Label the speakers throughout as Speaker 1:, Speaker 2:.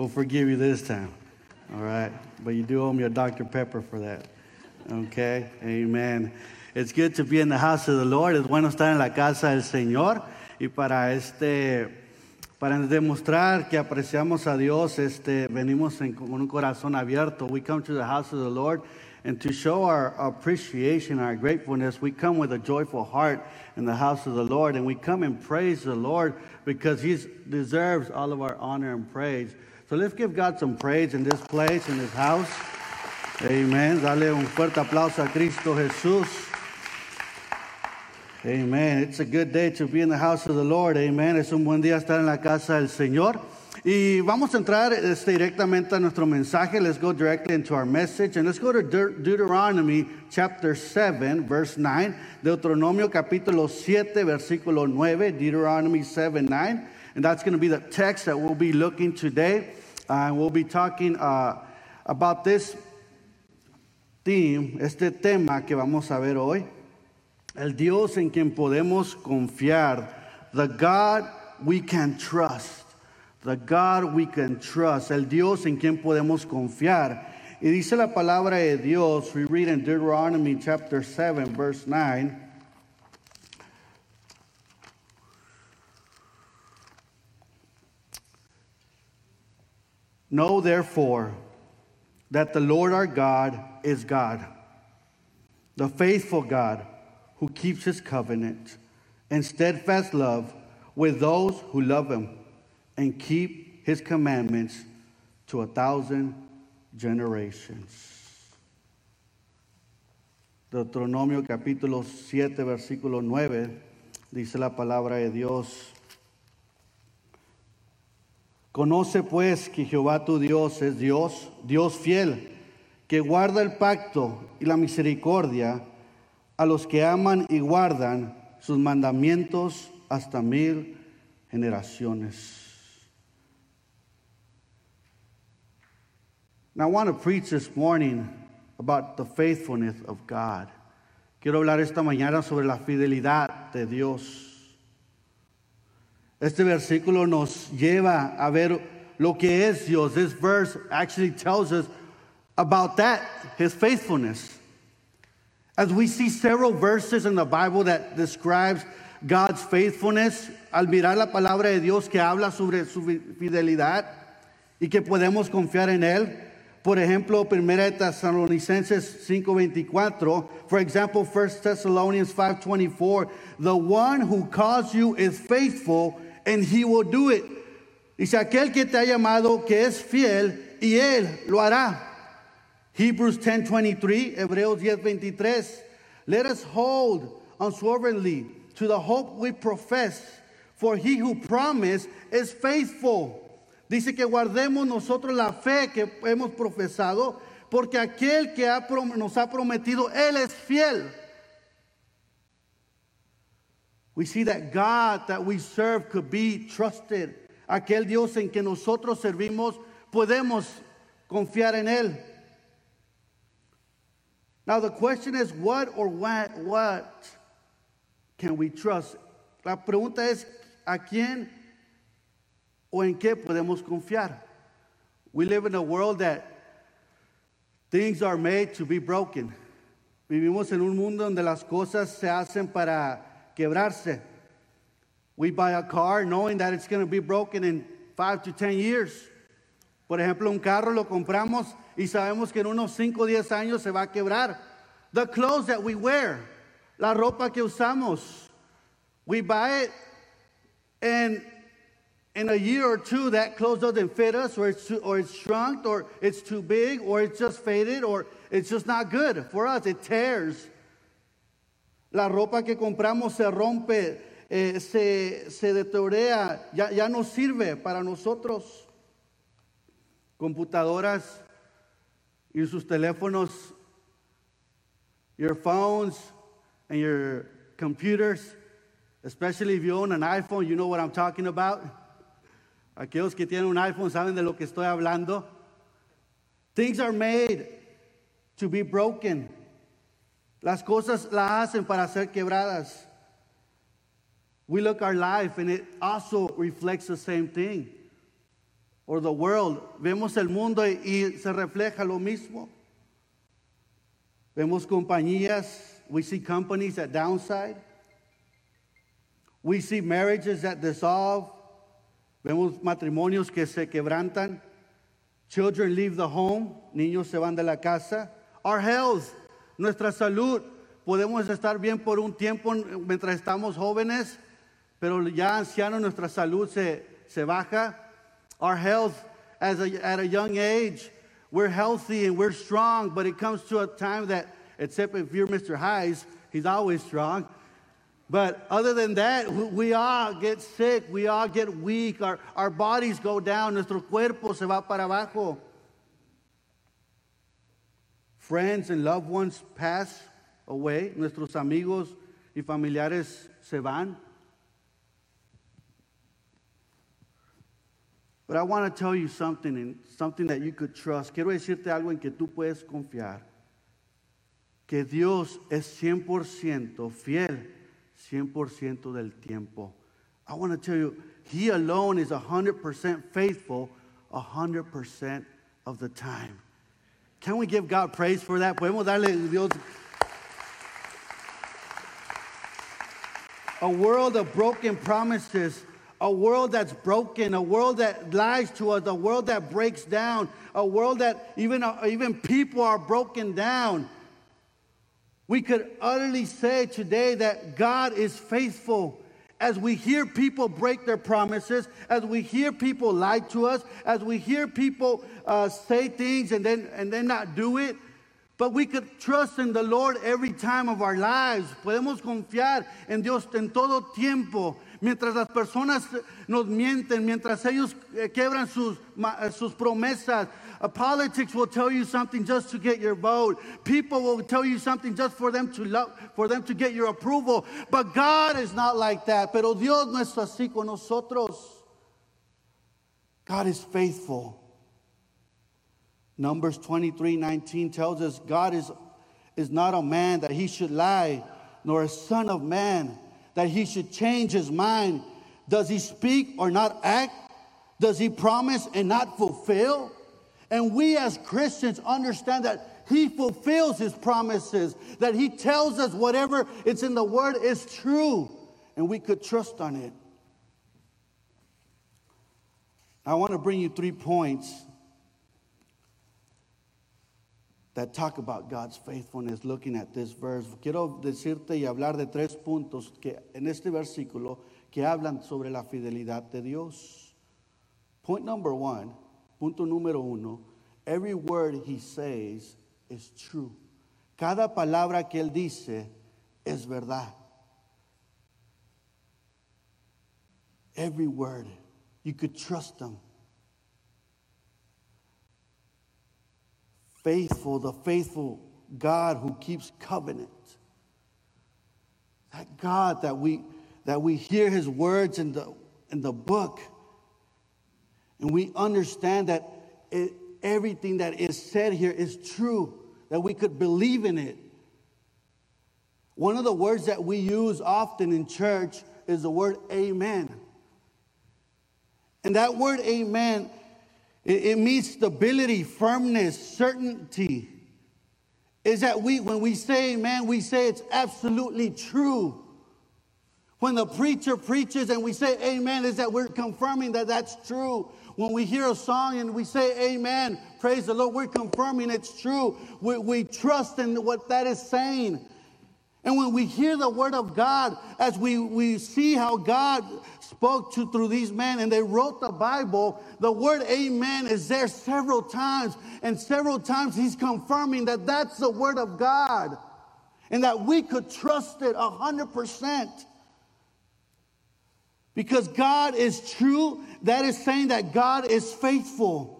Speaker 1: We'll forgive you this time. All right. But you do owe me a Dr. Pepper for that. Okay. Amen. It's good to be in the house of the Lord. Es bueno estar en la casa del Señor. Y para este, para demostrar que apreciamos a Dios, este, venimos en, con un corazón abierto. We come to the house of the Lord. And to show our appreciation, our gratefulness, we come with a joyful heart in the house of the Lord. And we come and praise the Lord because He deserves all of our honor and praise. So let's give God some praise in this place, in this house. Amen. Dale un fuerte aplauso a Cristo Jesús. Amen. It's a good day to be in the house of the Lord. Amen. Es un buen día estar en la casa del Señor. Y vamos a entrar este, directamente a nuestro mensaje. Let's go directly into our message. And let's go to De Deuteronomy chapter 7, verse 9. Deuteronomio capítulo 7, versículo 9. Deuteronomy 7, 9. And that's going to be the text that we'll be looking today. Uh, we'll be talking uh, about this theme, este tema que vamos a ver hoy. El Dios en quien podemos confiar. The God we can trust. The God we can trust. El Dios en quien podemos confiar. Y dice la palabra de Dios, we read in Deuteronomy chapter 7, verse 9. Know therefore that the Lord our God is God, the faithful God who keeps his covenant and steadfast love with those who love him and keep his commandments to a thousand generations. Deuteronomio capítulo 7, versículo 9, dice la palabra de Dios. Conoce pues que Jehová tu Dios es Dios, Dios fiel, que guarda el pacto y la misericordia a los que aman y guardan sus mandamientos hasta mil generaciones. Now, I want to preach this morning about the faithfulness of God. Quiero hablar esta mañana sobre la fidelidad de Dios. Este versículo nos lleva a ver lo que es Dios. This verse actually tells us about that, his faithfulness. As we see several verses in the Bible that describes God's faithfulness, al mirar la palabra de Dios que habla sobre su fidelidad y que podemos confiar en él. Por ejemplo, 1 Tesalonicenses 5:24, for example, 1 Thessalonians 5:24, the one who calls you is faithful and he will do it. Dice aquel que te ha llamado que es fiel y él lo hará. Hebrews 10:23, Hebreos 10:23. Let us hold unswervingly to the hope we profess, for he who promised is faithful. Dice que guardemos nosotros la fe que hemos profesado, porque aquel que ha, nos ha prometido, Él es fiel. We see that God that we serve could be trusted. Aquel Dios en que nosotros servimos, podemos confiar en Él. Now the question is, what or what, what can we trust? La pregunta es, ¿a quién o en qué podemos confiar? We live in a world that things are made to be broken. Vivimos en un mundo donde las cosas se hacen para quebrarse. We buy a car knowing that it's going to be broken in five to ten years. Por ejemplo, un carro lo compramos y sabemos que en unos 5 o 10 años se va a quebrar. The clothes that we wear, la ropa que usamos, we buy it and in a year or two that clothes doesn't fit us or it's, too, or it's shrunk or it's too big or it's just faded or it's just not good for us. It tears. La ropa que compramos se rompe, eh, se, se deteriora, ya, ya no sirve para nosotros. Computadoras y sus teléfonos, your phones and your computers, especially if you own an iPhone, you know what I'm talking about. Aquellos que tienen un iPhone saben de lo que estoy hablando. Things are made to be broken. Las cosas las hacen para ser quebradas. We look our life and it also reflects the same thing. or the world. Vemos el mundo y se refleja lo mismo. Vemos compañías, we see companies that downside. We see marriages that dissolve. Vemos matrimonios que se quebrantan. Children leave the home. Niños se van de la casa. Our health, nuestra salud. Podemos estar bien por un tiempo mientras estamos jóvenes, pero ya ancianos nuestra salud se, se baja. Our health as a, at a young age, we're healthy and we're strong, but it comes to a time that, except if you're Mr. Hayes, he's always strong. But other than that, we all get sick, we all get weak, our, our bodies go down, nuestro cuerpo se va para abajo. Friends and loved ones pass away, nuestros amigos y familiares se van. But I want to tell you something, and something that you could trust. Quiero decirte algo en que tú puedes confiar. Que Dios es 100% fiel 100% del tiempo. I want to tell you, He alone is 100% faithful 100% of the time. Can we give God praise for that? Podemos darle Dios. A world of broken promises, a world that's broken, a world that lies to us, a world that breaks down, a world that even, even people are broken down. We could utterly say today that God is faithful. As we hear people break their promises, as we hear people lie to us, as we hear people uh, say things and then, and then not do it, but we could trust in the Lord every time of our lives. Podemos confiar en Dios en todo tiempo. Mientras las personas nos mienten, mientras ellos eh, quebran sus, eh, sus promesas, uh, politics will tell you something just to get your vote. People will tell you something just for them to love, for them to get your approval. But God is not like that. Pero Dios no es así con nosotros. God is faithful. Numbers 23 19 tells us God is, is not a man that he should lie, nor a son of man that he should change his mind. Does he speak or not act? Does he promise and not fulfill? And we as Christians understand that He fulfills His promises, that He tells us whatever it's in the Word is true, and we could trust on it. I want to bring you three points that talk about God's faithfulness looking at this verse. Quiero decirte y hablar de tres puntos que en este versículo que hablan sobre la fidelidad de Dios. Point number one Punto número uno, every word he says is true. Cada palabra que él dice es verdad. Every word, you could trust him. Faithful, the faithful God who keeps covenant. That God that we that we hear his words in the in the book and we understand that it, everything that is said here is true, that we could believe in it. One of the words that we use often in church is the word amen. And that word amen, it, it means stability, firmness, certainty. Is that we, when we say amen, we say it's absolutely true. When the preacher preaches and we say amen, is that we're confirming that that's true. When we hear a song and we say amen, praise the Lord, we're confirming it's true. We, we trust in what that is saying. And when we hear the word of God, as we, we see how God spoke to through these men and they wrote the Bible, the word amen is there several times. And several times he's confirming that that's the word of God and that we could trust it 100%. Because God is true, that is saying that God is faithful.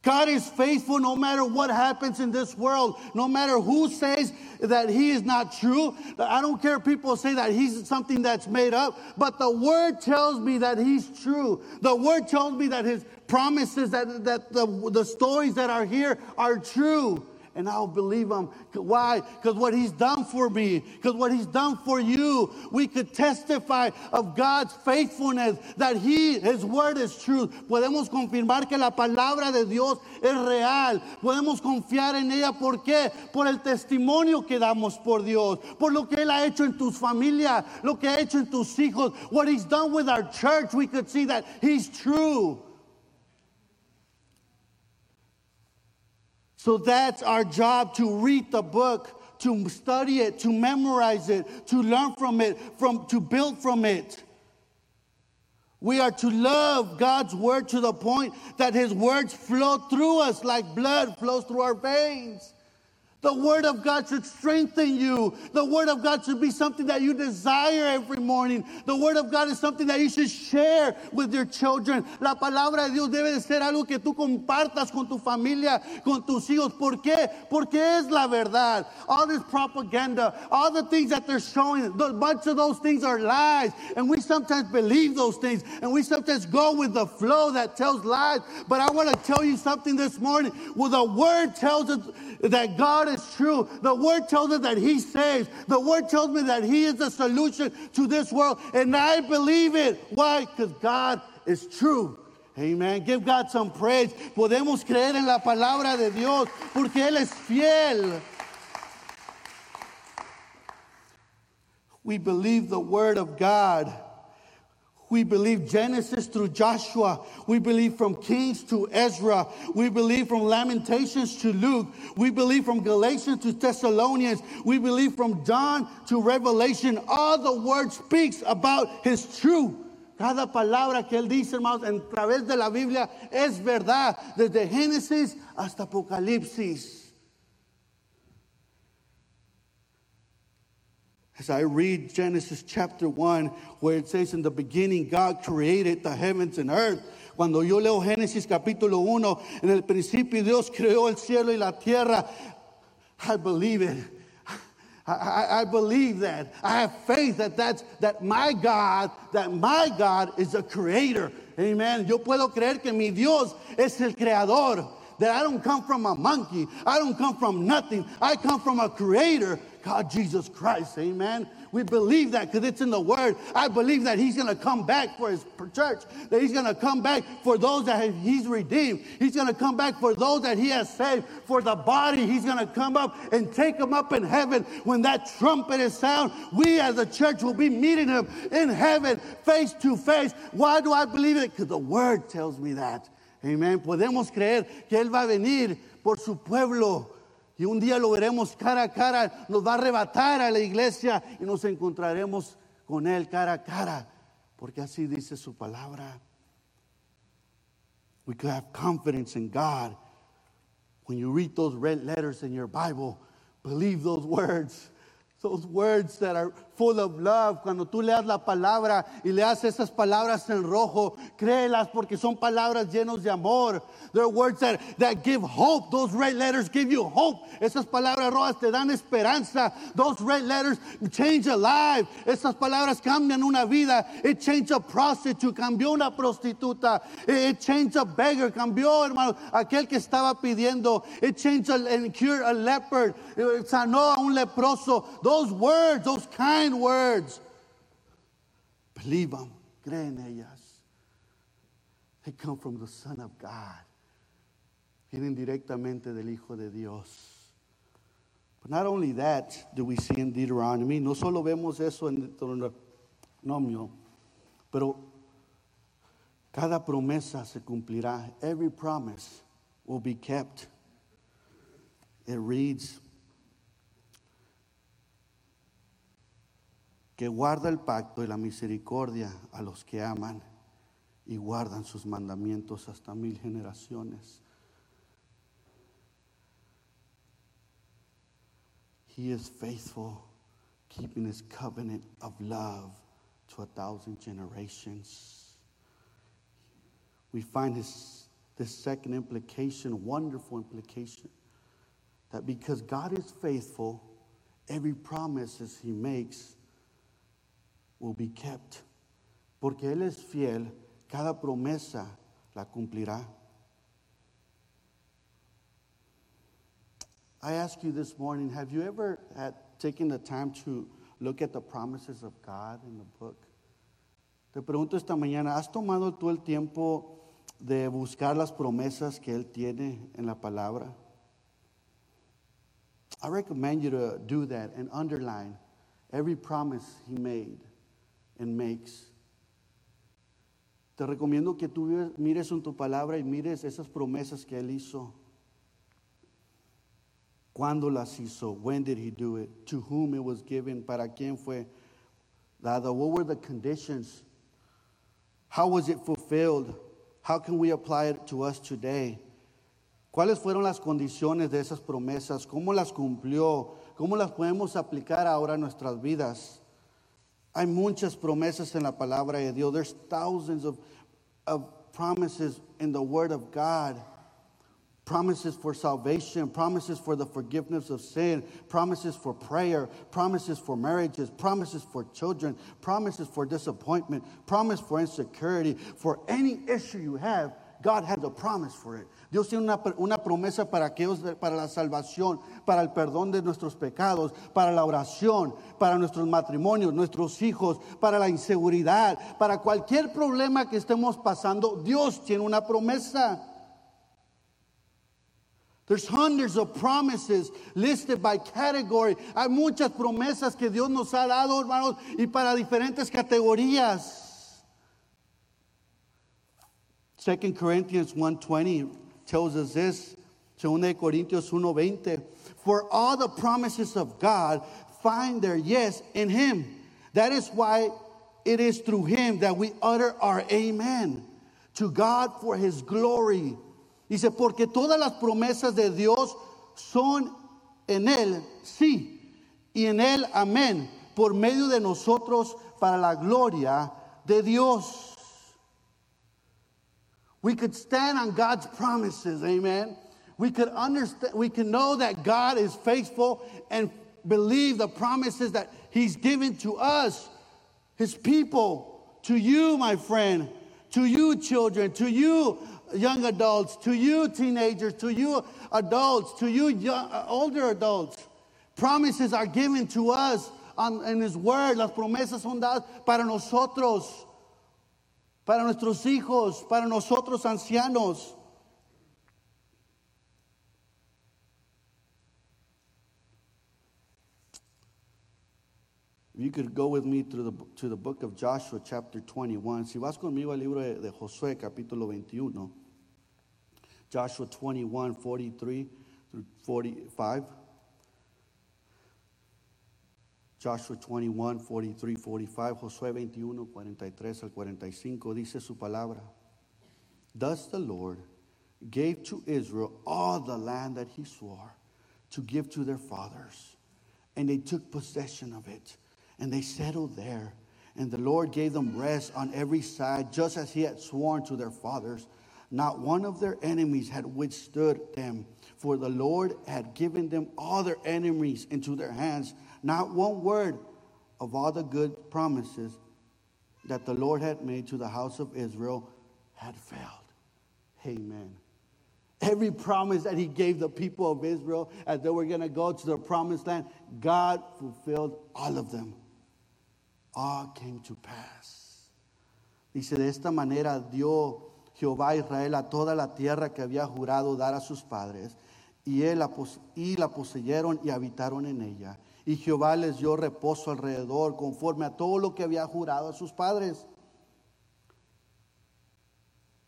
Speaker 1: God is faithful no matter what happens in this world, no matter who says that He is not true. I don't care if people say that He's something that's made up, but the Word tells me that He's true. The Word tells me that His promises, that, that the, the stories that are here are true. And I'll believe him. Why? Because what he's done for me, because what he's done for you, we could testify of God's faithfulness, that he, his word is truth. Podemos confirmar que la palabra de Dios es real. Podemos confiar en ella. ¿Por qué? Por el testimonio que damos por Dios, por lo que él ha hecho en tus familias, lo que ha hecho en tus hijos, what he's done with our church. We could see that he's true. So that's our job to read the book, to study it, to memorize it, to learn from it, from, to build from it. We are to love God's word to the point that his words flow through us like blood flows through our veins. The Word of God should strengthen you. The Word of God should be something that you desire every morning. The Word of God is something that you should share with your children. La palabra de Dios debe de ser algo que tú compartas con tu familia, con tus hijos. ¿Por qué? Porque es la verdad. All this propaganda, all the things that they're showing, a bunch of those things are lies. And we sometimes believe those things. And we sometimes go with the flow that tells lies. But I want to tell you something this morning. Well, the Word tells us that God is true. The word tells us that He saves. The word tells me that He is the solution to this world. And I believe it. Why? Because God is true. Amen. Give God some praise. Podemos creer en la palabra de Dios porque Él es fiel. We believe the word of God. We believe Genesis through Joshua. We believe from Kings to Ezra. We believe from Lamentations to Luke. We believe from Galatians to Thessalonians. We believe from John to Revelation. All the word speaks about his truth. Cada palabra que él dice, hermanos, en través de la Biblia es verdad, desde Génesis hasta Apocalipsis. As I read Genesis chapter 1, where it says, In the beginning, God created the heavens and earth. Cuando yo leo Génesis capítulo 1, en el principio Dios creó el cielo y la tierra. I believe it. I, I, I, believe that. I have faith that that's that my God, that my God is a creator. Amen. Yo puedo creer que mi Dios es el creador. That I don't come from a monkey. I don't come from nothing. I come from a creator God, Jesus Christ. Amen. We believe that because it's in the Word. I believe that He's going to come back for His church, that He's going to come back for those that He's redeemed. He's going to come back for those that He has saved. For the body, He's going to come up and take them up in heaven. When that trumpet is sound, we as a church will be meeting Him in heaven, face to face. Why do I believe it? Because the Word tells me that. Amen. Podemos creer que Él va a venir por su pueblo. Y un día lo veremos cara a cara, nos va a arrebatar a la iglesia y nos encontraremos con Él cara a cara, porque así dice su palabra. We could have confidence in God. When you read those red letters in your Bible, believe those words. Those words that are full of love. Cuando tú leas la palabra y leas esas palabras en rojo, créelas porque son palabras llenas de amor. They're words that, that give hope. Those red letters give you hope. Esas palabras rojas te dan esperanza. Those red letters change a life. Esas palabras cambian una vida. It changed a prostitute, cambió una prostituta. It changed a beggar, cambió, hermano, aquel que estaba pidiendo. It changed a, and cured a leopard. Sanó a un leproso. Those words, those kind words. Believe them, cree en ellas. They come from the Son of God. Vienen directamente del Hijo de Dios. But not only that do we see in Deuteronomy, no solo vemos eso en Deuteronomio, pero cada promesa se cumplirá. Every promise will be kept. It reads, que guarda el pacto y la misericordia a los que aman y guardan sus mandamientos hasta mil generaciones. He is faithful, keeping his covenant of love to a thousand generations. We find his, this second implication, wonderful implication, that because God is faithful, every promise he makes will be kept. Porque Él es fiel, cada promesa la cumplirá. I ask you this morning have you ever had taken the time to look at the promises of God in the book? Te pregunto esta mañana, ¿has tomado tú el tiempo de buscar las promesas que Él tiene en la palabra? I recommend you to do that and underline every promise He made and makes. Te recomiendo que tú mires en tu palabra y mires esas promesas que Él hizo. ¿Cuándo las hizo? When did He do it? To whom it was given? ¿Para quién fue dado? What were the conditions? How was it fulfilled? How can we apply it to us today? ¿Cuáles fueron las condiciones de esas promesas? ¿Cómo las cumplió? ¿Cómo las podemos aplicar ahora en nuestras vidas? Hay muchas promesas en la palabra de Dios. There's thousands of, of promises in the Word of God. Promises for salvation, promises for the forgiveness of sin, promises for prayer, promises for marriages, promises for children, promises for disappointment, promise for insecurity. For any issue you have, God has a promise for it. Dios tiene una, una, promesa para aquellos, para la salvación, para el perdón de nuestros pecados, para la oración, para nuestros matrimonios, nuestros hijos, para la inseguridad, para cualquier problema que estemos pasando, Dios tiene una promesa. There's hundreds of promises listed by category. Hay muchas promesas que Dios nos ha dado, hermanos, y para diferentes categorías. 2 Corinthians 1:20 tells us this. 2 Corintios 1:20. For all the promises of God find their yes in him. That is why it is through him that we utter our amen to God for his glory. Dice, porque todas las promesas de Dios son en él, sí, y en él, amén, por medio de nosotros para la gloria de Dios. We could stand on God's promises, amen. We could understand, we can know that God is faithful and believe the promises that He's given to us, His people, to you, my friend, to you, children, to you, young adults, to you, teenagers, to you, adults, to you, young, uh, older adults. Promises are given to us on, in His Word. Las promesas son dadas para nosotros. Para nuestros hijos, para nosotros ancianos. You could go with me to the, to the book of Joshua, chapter 21. Si vas conmigo al libro de, de Josué, capítulo 21. Joshua 21, 43 through 45. Joshua 21, 43, 45, Josué 21, 43 al 45, dice su palabra. Thus the Lord gave to Israel all the land that he swore to give to their fathers. And they took possession of it, and they settled there. And the Lord gave them rest on every side, just as he had sworn to their fathers. Not one of their enemies had withstood them, for the Lord had given them all their enemies into their hands not one word of all the good promises that the Lord had made to the house of Israel had failed. Amen. Every promise that he gave the people of Israel as they were going to go to the promised land, God fulfilled all of them. All came to pass. Dice, de esta manera dio Jehová Israel a toda la tierra que había jurado dar a sus padres, y, él la, y la poseyeron y habitaron en ella y Jehová les dio reposo alrededor conforme a todo lo que había jurado a sus padres.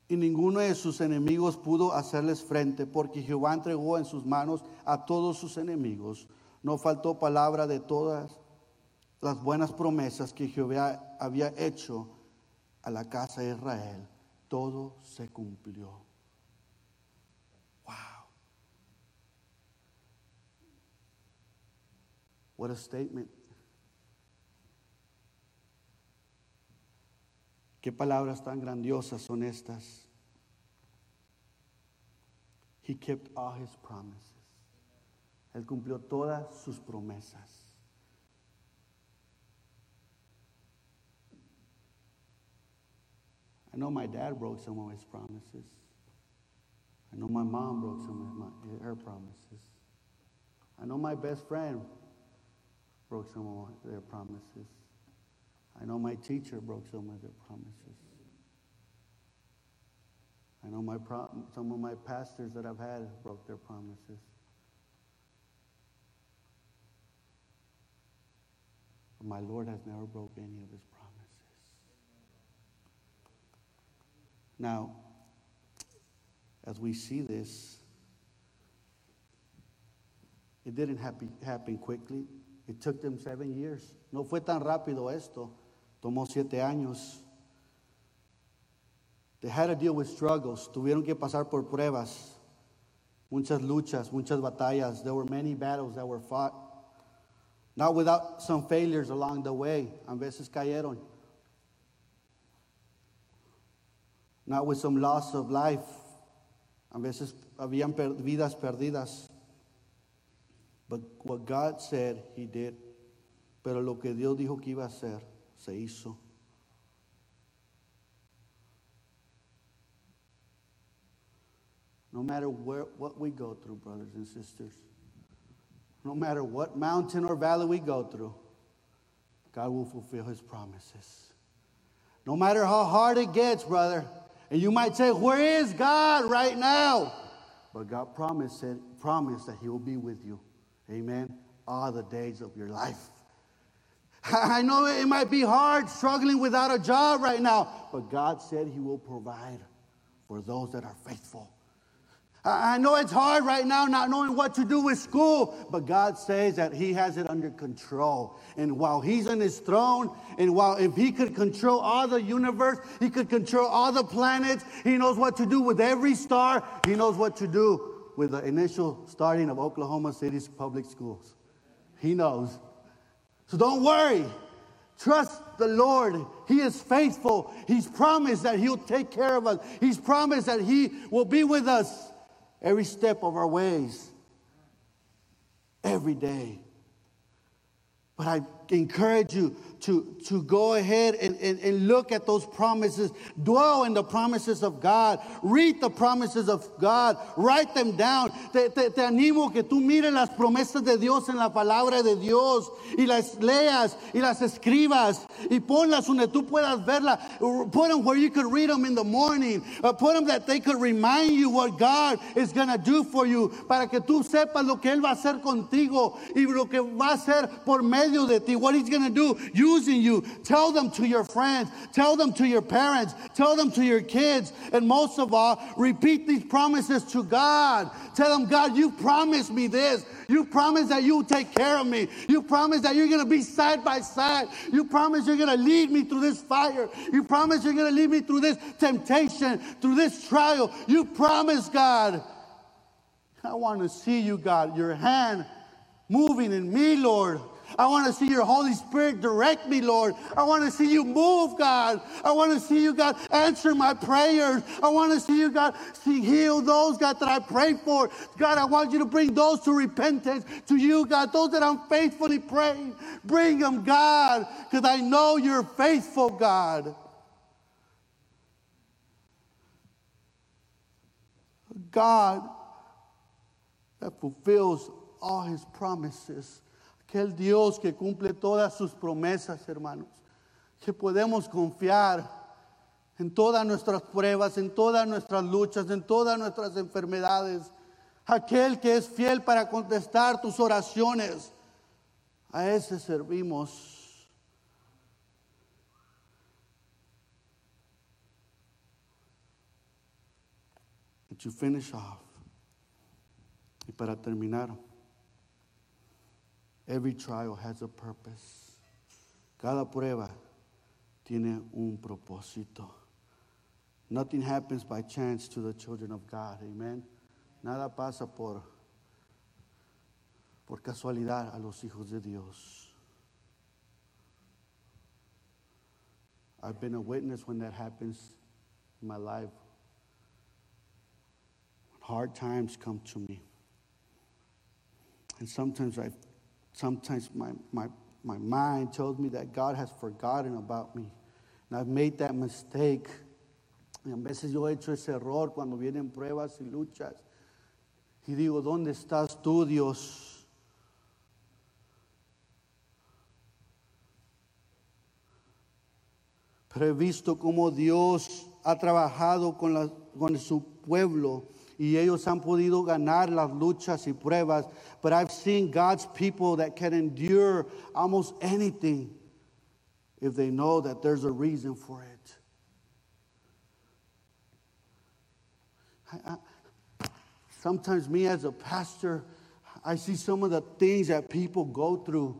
Speaker 1: Y ninguno de sus enemigos pudo hacerles frente, porque Jehová entregó en sus manos a todos sus enemigos. No faltó palabra de todas las buenas promesas que Jehová había hecho a la casa de Israel. Todo se cumplió. What a statement. Qué palabras tan grandiosas son estas. He kept all his promises. Él cumplió todas sus promesas. I know my dad broke some of his promises. I know my mom broke some of my, her promises. I know my best friend broke some of their promises. I know my teacher broke some of their promises. I know my pro- some of my pastors that I've had broke their promises. But my Lord has never broke any of his promises. Now, as we see this, it didn't happen, happen quickly. It took them seven years. No fue tan rápido esto. Tomó siete años. They had to deal with struggles. Tuvieron que pasar por pruebas. Muchas luchas, muchas batallas. There were many battles that were fought. Not without some failures along the way. A veces cayeron. Not with some loss of life. A veces habían per vidas perdidas. But what God said, He did. Pero lo que Dios dijo que iba a hacer, se hizo. No matter where, what we go through, brothers and sisters, no matter what mountain or valley we go through, God will fulfill His promises. No matter how hard it gets, brother, and you might say, Where is God right now? But God promised, promised that He will be with you. Amen. All the days of your life. I know it might be hard struggling without a job right now, but God said He will provide for those that are faithful. I know it's hard right now not knowing what to do with school, but God says that He has it under control. And while He's on His throne, and while if He could control all the universe, He could control all the planets, He knows what to do with every star, He knows what to do with the initial starting of Oklahoma City's public schools. He knows. So don't worry. Trust the Lord. He is faithful. He's promised that He'll take care of us. He's promised that He will be with us every step of our ways, every day. But I encourage you to, to go ahead and, and, and, look at those promises, dwell in the promises of God, read the promises of God, write them down. Te, te, te, animo que tú mires las promesas de Dios en la palabra de Dios y las leas y las escribas y ponlas donde tú puedas verlas. Put them where you could read them in the morning. Uh, put them that they could remind you what God is going to do for you para que tú sepas lo que Él va a hacer contigo y lo que va a hacer por medio de ti. What He's going to do using you. Tell them to your friends, tell them to your parents, tell them to your kids, and most of all, repeat these promises to God. Tell them, God, you promised me this. You promised that you will take care of me. You promised that you're going to be side by side. You promised you're going to lead me through this fire. You promised you're going to lead me through this temptation, through this trial. You promised, God. I want to see you, God, your hand moving in me, Lord. I want to see your Holy Spirit direct me, Lord. I want to see you move, God. I want to see you, God, answer my prayers. I want to see you, God, see, heal those, God, that I pray for. God, I want you to bring those to repentance to you, God. Those that I'm faithfully praying, bring them, God, because I know you're faithful, God. God that fulfills all his promises aquel Dios que cumple todas sus promesas, hermanos, que podemos confiar en todas nuestras pruebas, en todas nuestras luchas, en todas nuestras enfermedades, aquel que es fiel para contestar tus oraciones, a ese servimos. to finish off, y para terminar, Every trial has a purpose. Cada prueba tiene un propósito. Nothing happens by chance to the children of God. Amen. Nada pasa por, por casualidad a los hijos de Dios. I've been a witness when that happens in my life. When hard times come to me. And sometimes I Sometimes my, my, my mind tells me that God has forgotten about me. And I've made that mistake. Y a veces yo he hecho ese error cuando vienen pruebas y luchas. Y digo, ¿dónde estás tú, Dios? Pero he visto cómo Dios ha trabajado con, la, con su pueblo y ellos han podido ganar las luchas y pruebas. But I've seen God's people that can endure almost anything if they know that there's a reason for it. I- I- sometimes, me as a pastor, I see some of the things that people go through.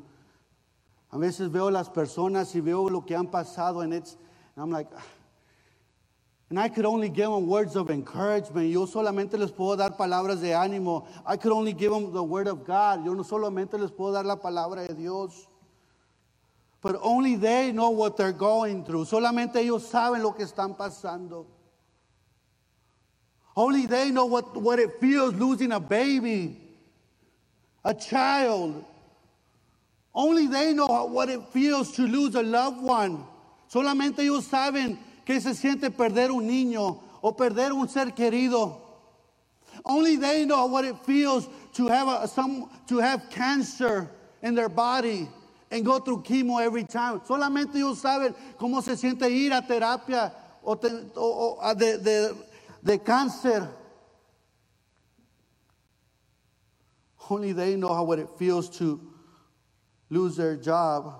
Speaker 1: A veces veo las personas y veo lo que han pasado, and it's, and I'm like, ah, and I could only give them words of encouragement. Yo solamente les puedo dar palabras de ánimo. I could only give them the word of God. Yo no solamente les puedo dar la palabra de Dios. But only they know what they're going through. Solamente ellos saben lo que están pasando. Only they know what, what it feels losing a baby, a child. Only they know what it feels to lose a loved one. Solamente ellos saben que se siente perder un niño o perder un ser querido. Only they know what it feels to have a, some to have cancer in their body and go through chemo every time. Solamente ellos saben cómo se siente ir a terapia o, te- o- o de, de- de cáncer. Only they know how what it feels to lose their job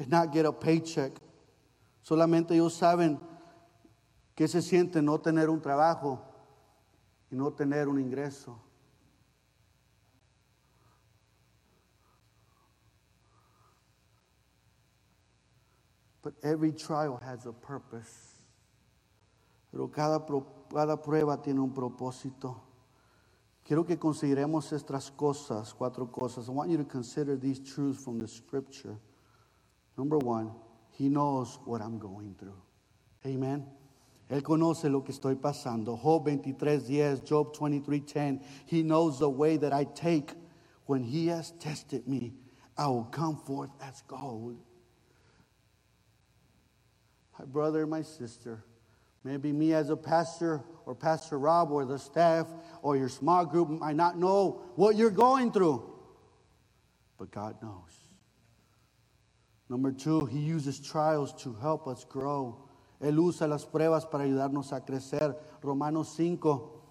Speaker 1: and not get a paycheck. Solamente ellos saben qué se siente no tener un trabajo y no tener un ingreso. But every trial has a purpose. Pero cada, cada prueba tiene un propósito. Quiero que consideremos estas cosas, cuatro cosas. I want you to consider these truths from the scripture. Number one, He knows what I'm going through. Amen. Él conoce lo que estoy pasando. Job 23:10, Job 23:10. He knows the way that I take. When He has tested me, I will come forth as gold. My brother, my sister, maybe me as a pastor or Pastor Rob or the staff or your small group might not know what you're going through, but God knows. Number two, He uses trials to help us grow. Él usa las pruebas para ayudarnos a crecer. Romanos 5,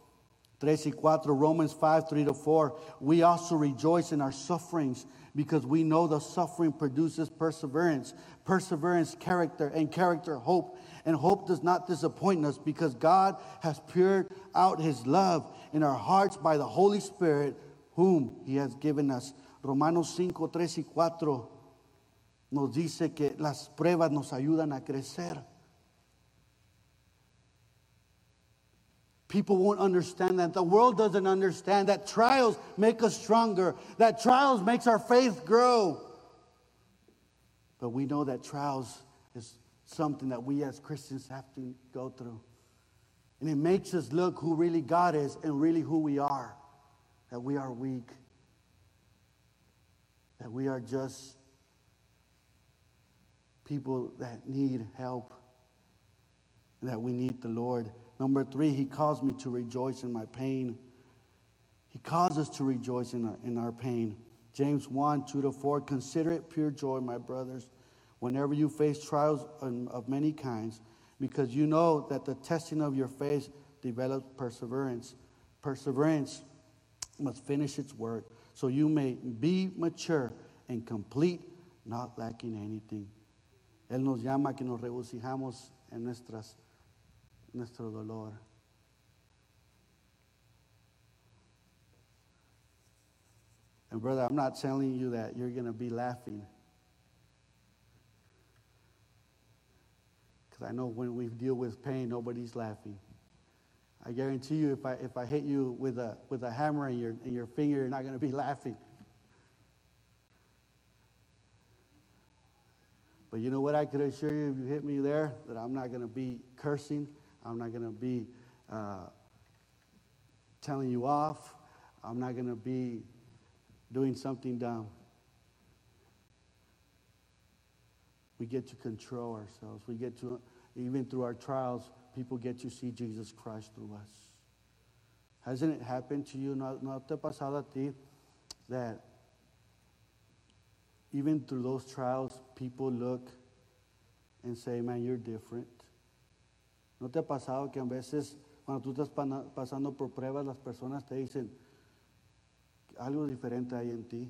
Speaker 1: 3 y 4, Romans 5, 3 to 4. We also rejoice in our sufferings because we know the suffering produces perseverance. Perseverance, character, and character, hope. And hope does not disappoint us because God has poured out his love in our hearts by the Holy Spirit, whom he has given us. Romanos 5, 3 y 4 nos dice que las pruebas nos ayudan a crecer. People won't understand that. The world doesn't understand that trials make us stronger, that trials makes our faith grow. But we know that trials is something that we as Christians have to go through. And it makes us look who really God is and really who we are. That we are weak. That we are just people that need help. That we need the Lord. Number three, He calls me to rejoice in my pain. He calls us to rejoice in our, in our pain. James 1 2 to 4. Consider it pure joy, my brothers, whenever you face trials of many kinds, because you know that the testing of your faith develops perseverance. Perseverance must finish its work, so you may be mature and complete, not lacking anything. Él nos llama que nos regocijamos en nuestras, nuestro dolor. And brother, I'm not telling you that you're going to be laughing. Because I know when we deal with pain, nobody's laughing. I guarantee you, if I, if I hit you with a, with a hammer in your, in your finger, you're not going to be laughing. But you know what? I could assure you, if you hit me there, that I'm not going to be cursing. I'm not going to be uh, telling you off. I'm not going to be doing something dumb. We get to control ourselves. We get to, even through our trials, people get to see Jesus Christ through us. Hasn't it happened to you? ¿No, no te pasado a ti that even through those trials, people look and say, man, you're different. ¿No te ha pasado que a veces cuando tú estás pasando por pruebas las personas te dicen, algo diferente hay en ti?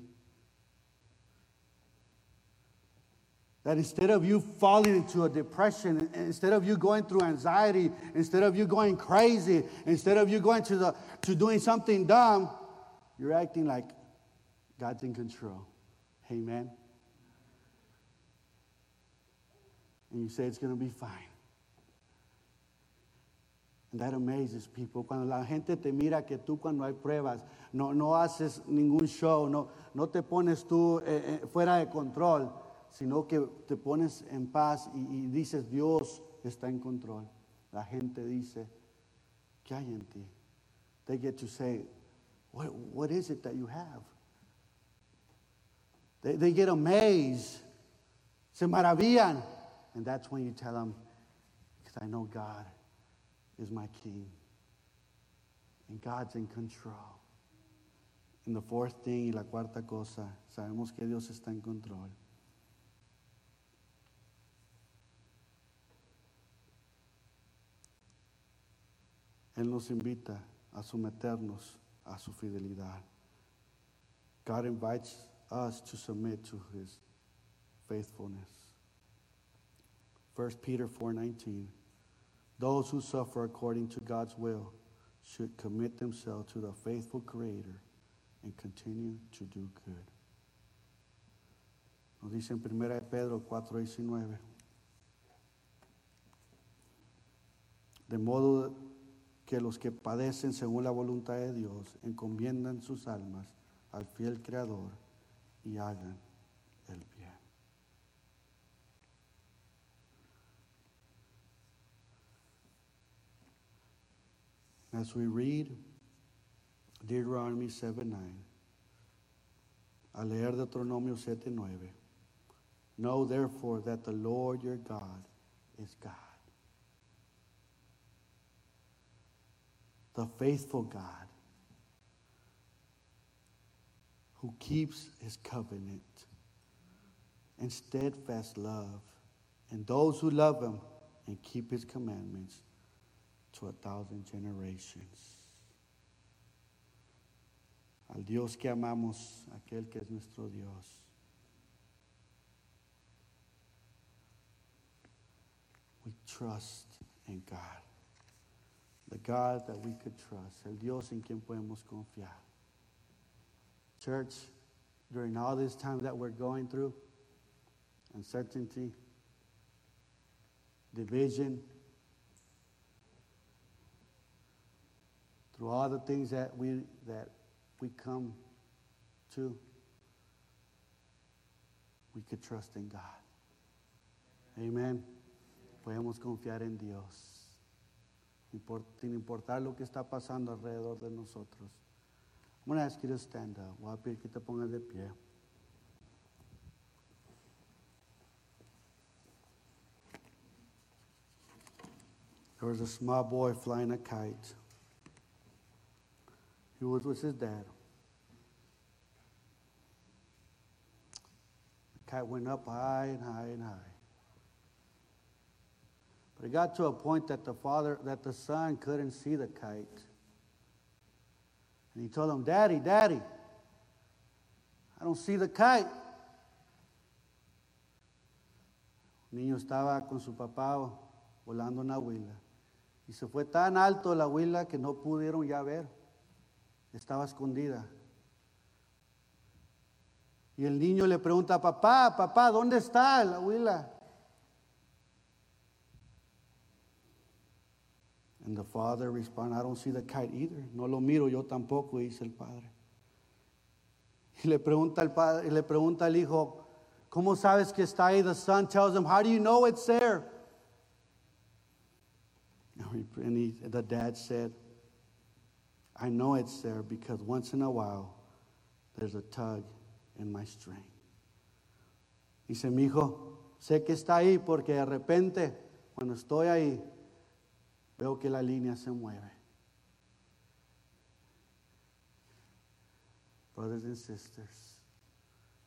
Speaker 1: That instead of you falling into a depression, instead of you going through anxiety, instead of you going crazy, instead of you going to, the, to doing something dumb, you're acting like God's in control. Amen. And you say it's going to be fine. And that amazes people. Cuando la gente te mira que tú cuando hay pruebas no, no haces ningún show, no, no te pones tú eh, eh, fuera de control sino que te pones en paz y, y, dices, Dios está en control. La gente dice, ¿qué hay en ti? They get to say, what, what is it that you have? They, they get amazed, se maravillan. And that's when you tell them, because I know God is my king. And God's in control. And the fourth thing y la cuarta cosa, sabemos que Dios está en control. Él nos invita a someternos a su fidelidad. God invites us to submit to his faithfulness. 1 Peter 4:19 Those who suffer according to God's will should commit themselves to the faithful creator and continue to do good. Nos dice en 1 Pedro 4:19 De modo que los que padecen según la voluntad de Dios encomiendan sus almas al fiel Creador y hagan el bien. As we read Deuteronomy 7:9, al leer Deuteronomio 7:9, know therefore that the Lord your God is God. the faithful God who keeps his covenant and steadfast love, and those who love him and keep his commandments to a thousand generations. Al Dios que amamos, aquel que es nuestro Dios. We trust in God. the God that we could trust, el Dios en quien podemos confiar. Church, during all this time that we're going through, uncertainty, division, through all the things that we that we come to, we could trust in God. Amen. Podemos confiar en Dios. sin importar lo que está pasando alrededor de nosotros. I'm going to ask you to stand up. Voy a pedir que te pongas de pie. There was a small boy flying a kite. He was with his dad. The kite went up high and high and high. But it got to a point that the father, that the son couldn't see the kite. And he told him, Daddy, Daddy, I don't see the kite. Niño estaba con su papá volando una huila. Y se fue tan alto la huila que no pudieron ya ver. Estaba escondida. Y el niño le pregunta, papá, papá, ¿dónde está la huila? And the father responded, I don't see the kite either. No lo miro yo tampoco, dice el padre. Y le pregunta al padre, le pregunta al hijo, ¿cómo sabes que está ahí? The son tells him, How do you know it's there? And he, the dad said, I know it's there because once in a while there's a tug in my string. Dice, mi hijo, sé que está ahí porque de repente, cuando estoy ahí, veo que la línea se mueve. Brothers and sisters,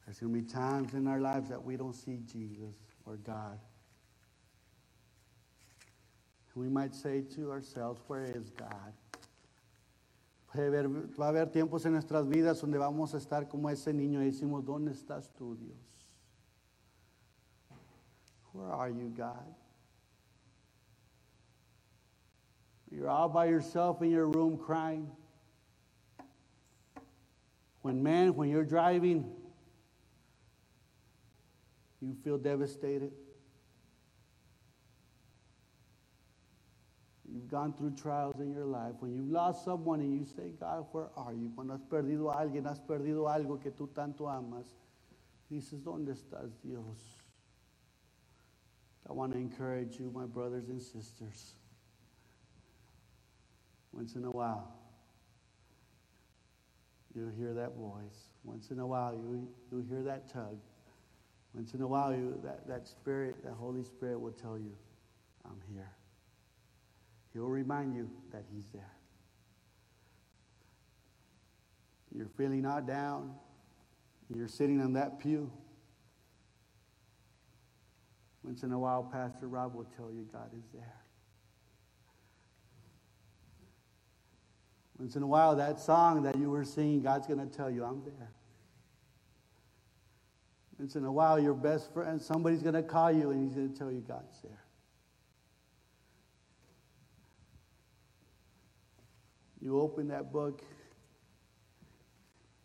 Speaker 1: there's going to be times in our lives that we don't see Jesus or God. And we might say to ourselves, where is God? Va a haber tiempos en nuestras vidas donde vamos a estar como ese niño y decimos, ¿dónde estás tú, Dios? Where are you, God? You're all by yourself in your room crying. When, man, when you're driving, you feel devastated. You've gone through trials in your life. When you've lost someone and you say, God, where are you? Cuando has perdido a alguien, has perdido algo que tú tanto amas. Dices, ¿dónde estás, Dios? I want to encourage you, my brothers and sisters. Once in a while, you'll hear that voice. Once in a while, you, you hear that tug. Once in a while, you, that, that Spirit, that Holy Spirit will tell you, I'm here. He'll remind you that He's there. You're feeling not down. You're sitting on that pew. Once in a while, Pastor Rob will tell you God is there. Once in a while, that song that you were singing, God's going to tell you, I'm there. Once in a while, your best friend, somebody's going to call you and he's going to tell you God's there. You open that book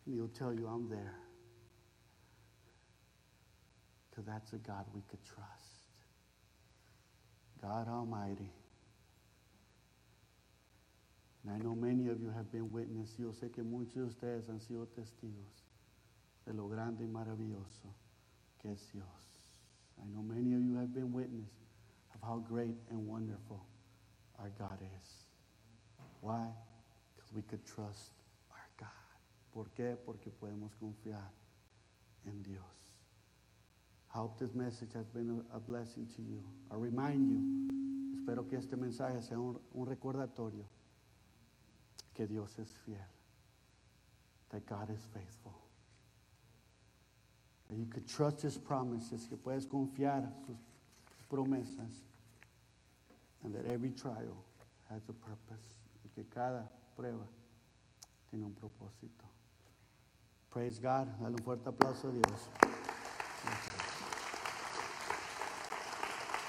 Speaker 1: and he'll tell you, I'm there. Because that's a God we could trust. God Almighty. And I know many of you have been witnesses. Yo sé que muchos de ustedes han sido testigos de lo grande y maravilloso que es Dios. I know many of you have been witness of how great and wonderful our God is. Why? We could trust our God. ¿Por qué? Porque podemos confiar en Dios. I hope this message has been a, a blessing to you. I remind you, espero que este mensaje sea un, un recordatorio que Dios es fiel, that God is faithful. That you could trust His promises, que puedes confiar sus promesas, and that every trial has a purpose, y que cada prueba tiene un propósito. Praise God. Dale un fuerte aplauso a Dios.